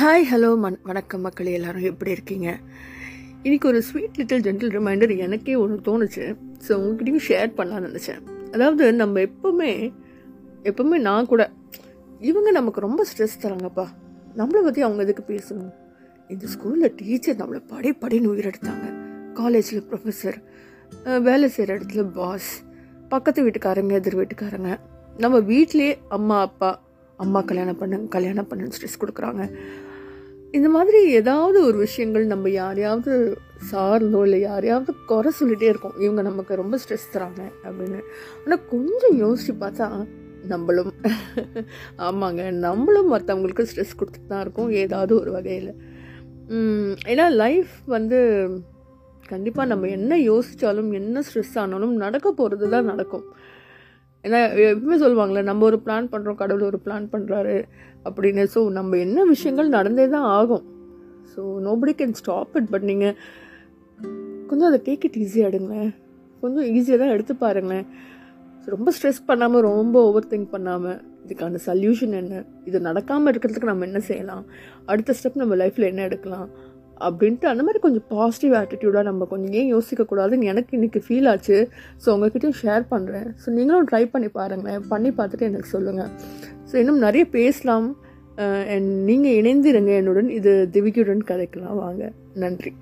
Hi hello மண் வணக்கம் மக்கள் எல்லோரும் எப்படி இருக்கீங்க? இன்னைக்கு ஒரு ஸ்வீட் லிட்டில் ஜென்டில் ரிமைண்டர் எனக்கே ஒன்று தோணுச்சு. ஸோ உங்ககிட்டயும் ஷேர் பண்ணலான்னு நினச்சேன். அதாவது நம்ம எப்போவுமே எப்போவுமே நான் கூட இவங்க நமக்கு ரொம்ப ஸ்ட்ரெஸ் தராங்கப்பா. நம்மளை பற்றி அவங்க எதுக்கு பேசணும்? இந்த ஸ்கூலில் டீச்சர் நம்மளை படி படின்னு உயிரெடுத்தாங்க காலேஜில் ப்ரொஃபஸர் வேலை செய்கிற இடத்துல பாஸ் பக்கத்து வீட்டுக்காரங்க எதிர் வீட்டுக்காரங்க. நம்ம வீட்லேயே அம்மா அப்பா அம்மா கல்யாணம் பண்ண கல்யாணம் பண்ண ஸ்ட்ரெஸ் கொடுக்குறாங்க. இந்த மாதிரி ஏதாவது ஒரு விஷயங்கள் நம்ம யாரையாவது சார்ந்தோ இல்லை யாரையாவது குறை சொல்லிகிட்டே இருக்கோம். இவங்க நமக்கு ரொம்ப ஸ்ட்ரெஸ் தராங்க அப்படின்னு. ஆனால் கொஞ்சம் யோசிச்சு பார்த்தா நம்மளும். ஆமாங்க நம்மளும் மற்றவங்களுக்கு ஸ்ட்ரெஸ் கொடுத்துட்டு தான் இருக்கோம் ஏதாவது ஒரு வகையில். ஏன்னா லைஃப் வந்து கண்டிப்பாக நம்ம என்ன யோசித்தாலும் என்ன ஸ்ட்ரெஸ் ஆனாலும் நடக்க போகிறது தான் நடக்கும். ஏன்னா எப்பவுமே சொல்லுவாங்களே நம்ம ஒரு பிளான் பண்ணுறோம் கடவுள் ஒரு பிளான் பண்ணுறாரு அப்படின்னு. ஸோ நம்ம என்ன விஷயங்கள் நடந்தே தான் ஆகும். So nobody can stop it but நீங்கள் கொஞ்சம் அதை டேக் இட் ஈஸியாக எடுங்களேன் கொஞ்சம் ஈஸியாக தான் எடுத்து பாருங்களேன். ரொம்ப ஸ்ட்ரெஸ் பண்ணாமல் ரொம்ப ஓவர் திங்க் பண்ணாமல் இதுக்கான சல்யூஷன் என்ன? இது நடக்காமல் இருக்கிறதுக்கு நம்ம என்ன செய்யலாம்? அடுத்த ஸ்டெப் நம்ம லைஃப்பில் என்ன எடுக்கலாம்? அப்படின்ட்டு அந்த மாதிரி கொஞ்சம் பாசிட்டிவ் ஆட்டிடியூடாக நம்ம கொஞ்சம் ஏன் யோசிக்கக்கூடாதுன்னு எனக்கு இன்றைக்கி ஃபீல் ஆச்சு. ஸோ உங்ககிட்டயும் ஷேர் பண்ணுறேன் ஸோ நீங்களும் ட்ரை பண்ணி பாருங்கள் பண்ணி பார்த்துட்டு எனக்கு சொல்லுங்கள் ஸோ இன்னும் நிறைய பேசலாம். நீங்கள் இணைந்திருங்க என்னுடன். இது திவிகியுடன் கதைக்கலாம் வாங்க. நன்றி.